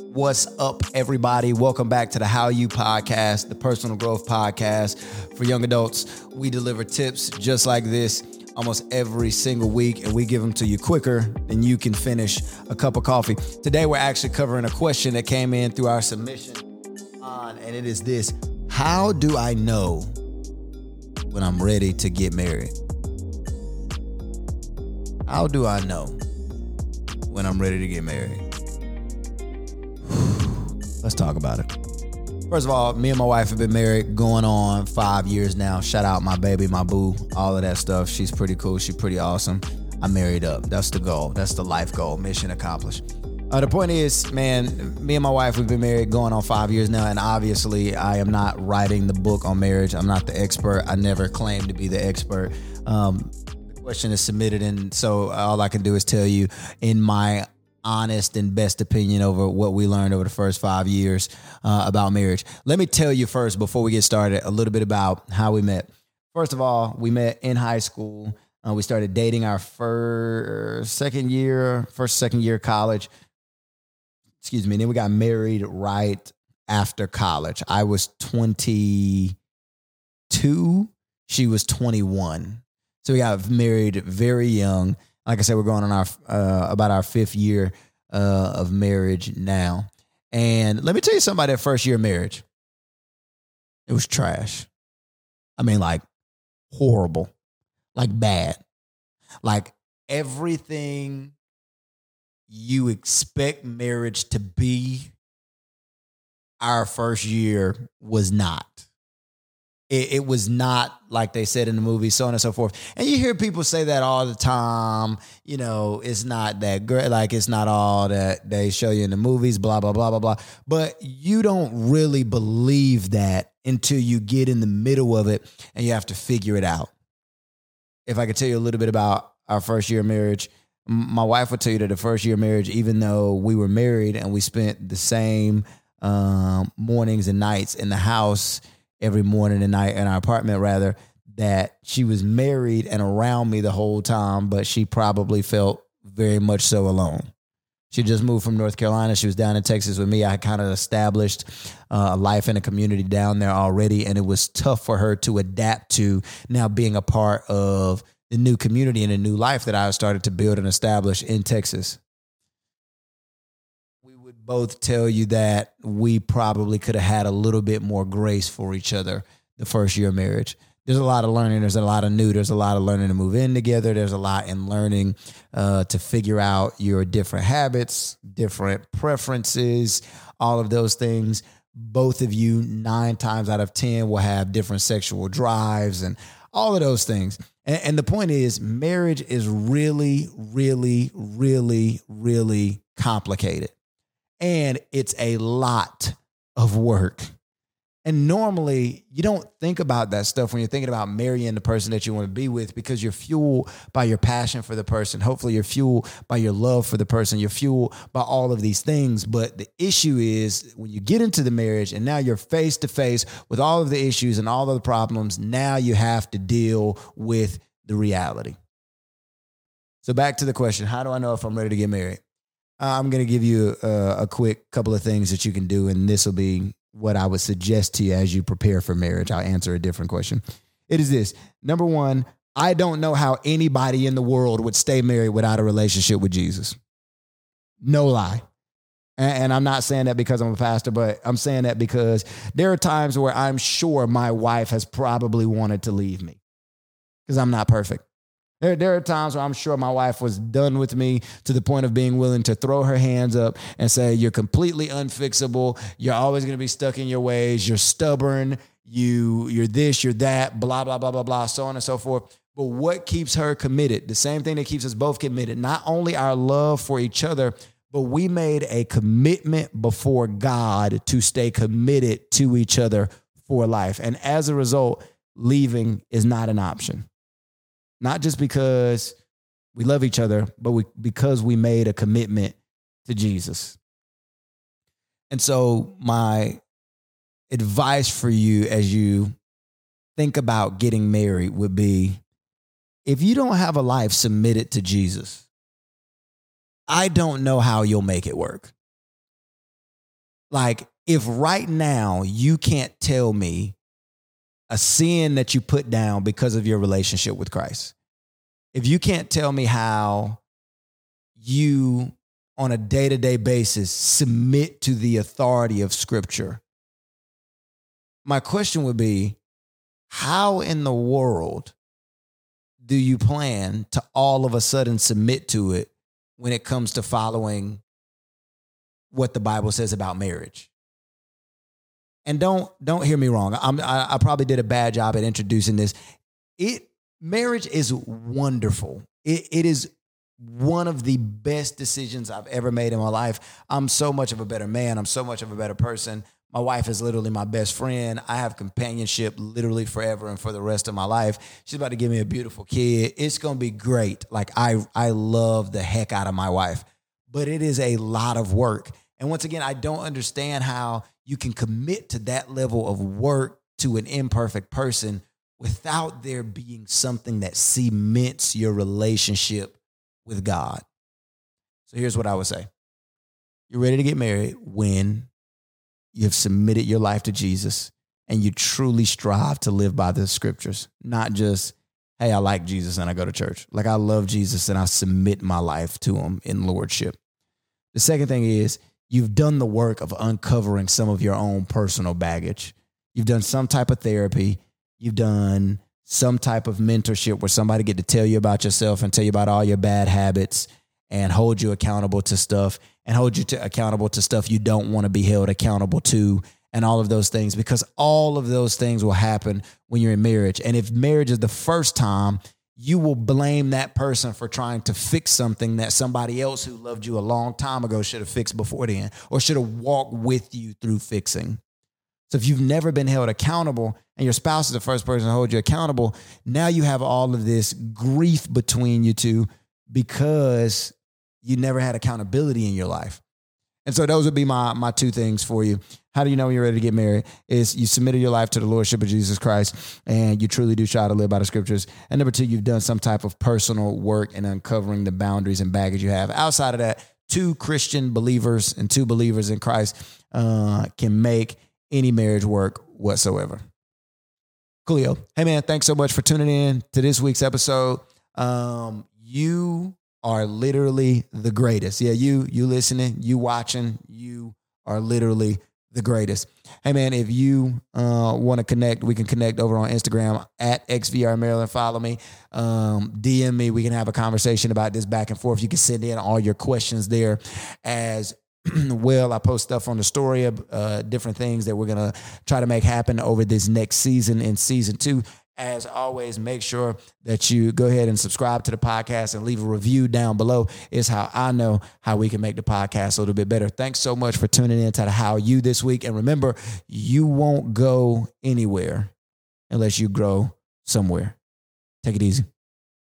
What's up, everybody? Welcome back to the How You Podcast, the personal growth podcast for young adults. We deliver tips just like this almost every single week, and we give them to you quicker than you can finish a cup of coffee. Today, we're actually covering a question that came in through our submission on, and it is this How do I know when I'm ready to get married? How do I know when I'm ready to get married? Let's talk about it. First of all, me and my wife have been married going on five years now. Shout out my baby, my boo, all of that stuff. She's pretty cool. She's pretty awesome. I'm married up. That's the goal. That's the life goal. Mission accomplished. Uh, the point is, man, me and my wife, we've been married going on five years now. And obviously, I am not writing the book on marriage. I'm not the expert. I never claimed to be the expert. Um, the question is submitted. And so all I can do is tell you, in my honest and best opinion over what we learned over the first five years uh, about marriage. Let me tell you first, before we get started, a little bit about how we met. First of all, we met in high school. Uh, we started dating our first, second year, first, second year college. Excuse me. And then we got married right after college. I was 22. She was 21. So we got married very young. Like I said, we're going on our uh, about our fifth year uh, of marriage now. And let me tell you something about that first year of marriage. It was trash. I mean, like horrible, like bad, like everything you expect marriage to be. Our first year was not it, it, was not like they said in the movie, so on and so forth. And you hear people say that all the time. You know, it's not that great. Like it's not all that they show you in the movies. Blah blah blah blah blah. But you don't really believe that until you get in the middle of it and you have to figure it out. If I could tell you a little bit about our first year of marriage, my wife would tell you that the first year of marriage, even though we were married and we spent the same um, mornings and nights in the house every morning and night in our apartment rather that she was married and around me the whole time, but she probably felt very much so alone. She just moved from North Carolina. She was down in Texas with me. I kind of established uh, a life in a community down there already, and it was tough for her to adapt to now being a part of the new community and a new life that I started to build and establish in Texas both tell you that we probably could have had a little bit more grace for each other the first year of marriage. There's a lot of learning. There's a lot of new. There's a lot of learning to move in together. There's a lot in learning uh, to figure out your different habits, different preferences, all of those things. Both of you, nine times out of 10, will have different sexual drives and all of those things. And, and the point is, marriage is really, really, really, really complicated and it's a lot of work. And normally, you don't think about that stuff when you're thinking about marrying the person that you want to be with because you're fueled by your passion for the person. Hopefully, you're fueled by your love for the person. You're fueled by all of these things. But the issue is when you get into the marriage and now you're face to face with all of the issues and all of the problems, now you have to deal with the reality. So, back to the question how do I know if I'm ready to get married? I'm going to give you a, a, quick couple of things that you can do, and this will be what I would suggest to you as you prepare for marriage. I'll answer a different question. It is this number one, I don't know how anybody in the world would stay married without a relationship with Jesus. No lie. And, and I'm not saying that because I'm a pastor, but I'm saying that because there are times where I'm sure my wife has probably wanted to leave me because I'm not perfect. There, there are times where I'm sure my wife was done with me to the point of being willing to throw her hands up and say, You're completely unfixable. You're always going to be stuck in your ways. You're stubborn. You, you're this, you're that, blah, blah, blah, blah, blah, so on and so forth. But what keeps her committed? The same thing that keeps us both committed, not only our love for each other, but we made a commitment before God to stay committed to each other for life. And as a result, leaving is not an option not just because we love each other, but we, because we made a commitment to Jesus. And so, my advice for you as you think about getting married would be if you don't have a life submitted to Jesus, I don't know how you'll make it work. Like, if right now you can't tell me a sin that you put down because of your relationship with Christ, if you can't tell me how you on a day to day basis submit to the authority of Scripture, my question would be how in the world do you plan to all of a sudden submit to it when it comes to following what the Bible says about marriage? And don't don't hear me wrong. I'm, I, I probably did a bad job at introducing this. It marriage is wonderful. It, it is one of the best decisions I've ever made in my life. I'm so much of a better man. I'm so much of a better person. My wife is literally my best friend. I have companionship literally forever and for the rest of my life. She's about to give me a beautiful kid. It's going to be great. Like I I love the heck out of my wife. But it is a lot of work. And once again, I don't understand how you can commit to that level of work to an imperfect person without there being something that cements your relationship with God. So here's what I would say. You're ready to get married when you have submitted your life to Jesus and you truly strive to live by the scriptures, not just, hey, I like Jesus and I go to church. Like I love Jesus and I submit my life to him in lordship. The second thing is you've done the work of uncovering some of your own personal baggage. You've done some type of therapy. You've done some type of mentorship where somebody get to tell you about yourself and tell you about all your bad habits and hold you accountable to stuff and hold you to accountable to stuff you don't want to be held accountable to and all of those things because all of those things will happen when you're in marriage. And if marriage is the first time, you will blame that person for trying to fix something that somebody else who loved you a long time ago should have fixed before then or should have walked with you through fixing. So if you've never been held accountable and your spouse is the first person to hold you accountable, now you have all of this grief between you two because you never had accountability in your life. And so those would be my my two things for you. How do you know when you're ready to get married? Is you submitted your life to the Lordship of Jesus Christ and you truly do try to live by the scriptures. And number two, you've done some type of personal work in uncovering the boundaries and baggage you have. Outside of that, two Christian believers and two believers in Christ uh, can make any marriage work whatsoever. Coolio. Hey man, thanks so much for tuning in to this week's episode. Um, you are literally the greatest. Yeah, you you listening, you watching, you are literally the greatest. Hey man, if you uh, want to connect, we can connect over on Instagram at XVR Maryland. Follow me, um, DM me. We can have a conversation about this back and forth. You can send in all your questions there as well. I post stuff on the story of uh, different things that we're gonna try to make happen over this next season in season two. As always, make sure that you go ahead and subscribe to the podcast and leave a review down below. Is how I know how we can make the podcast a little bit better. Thanks so much for tuning in to the How You this week. And remember, you won't go anywhere unless you grow somewhere. Take it easy.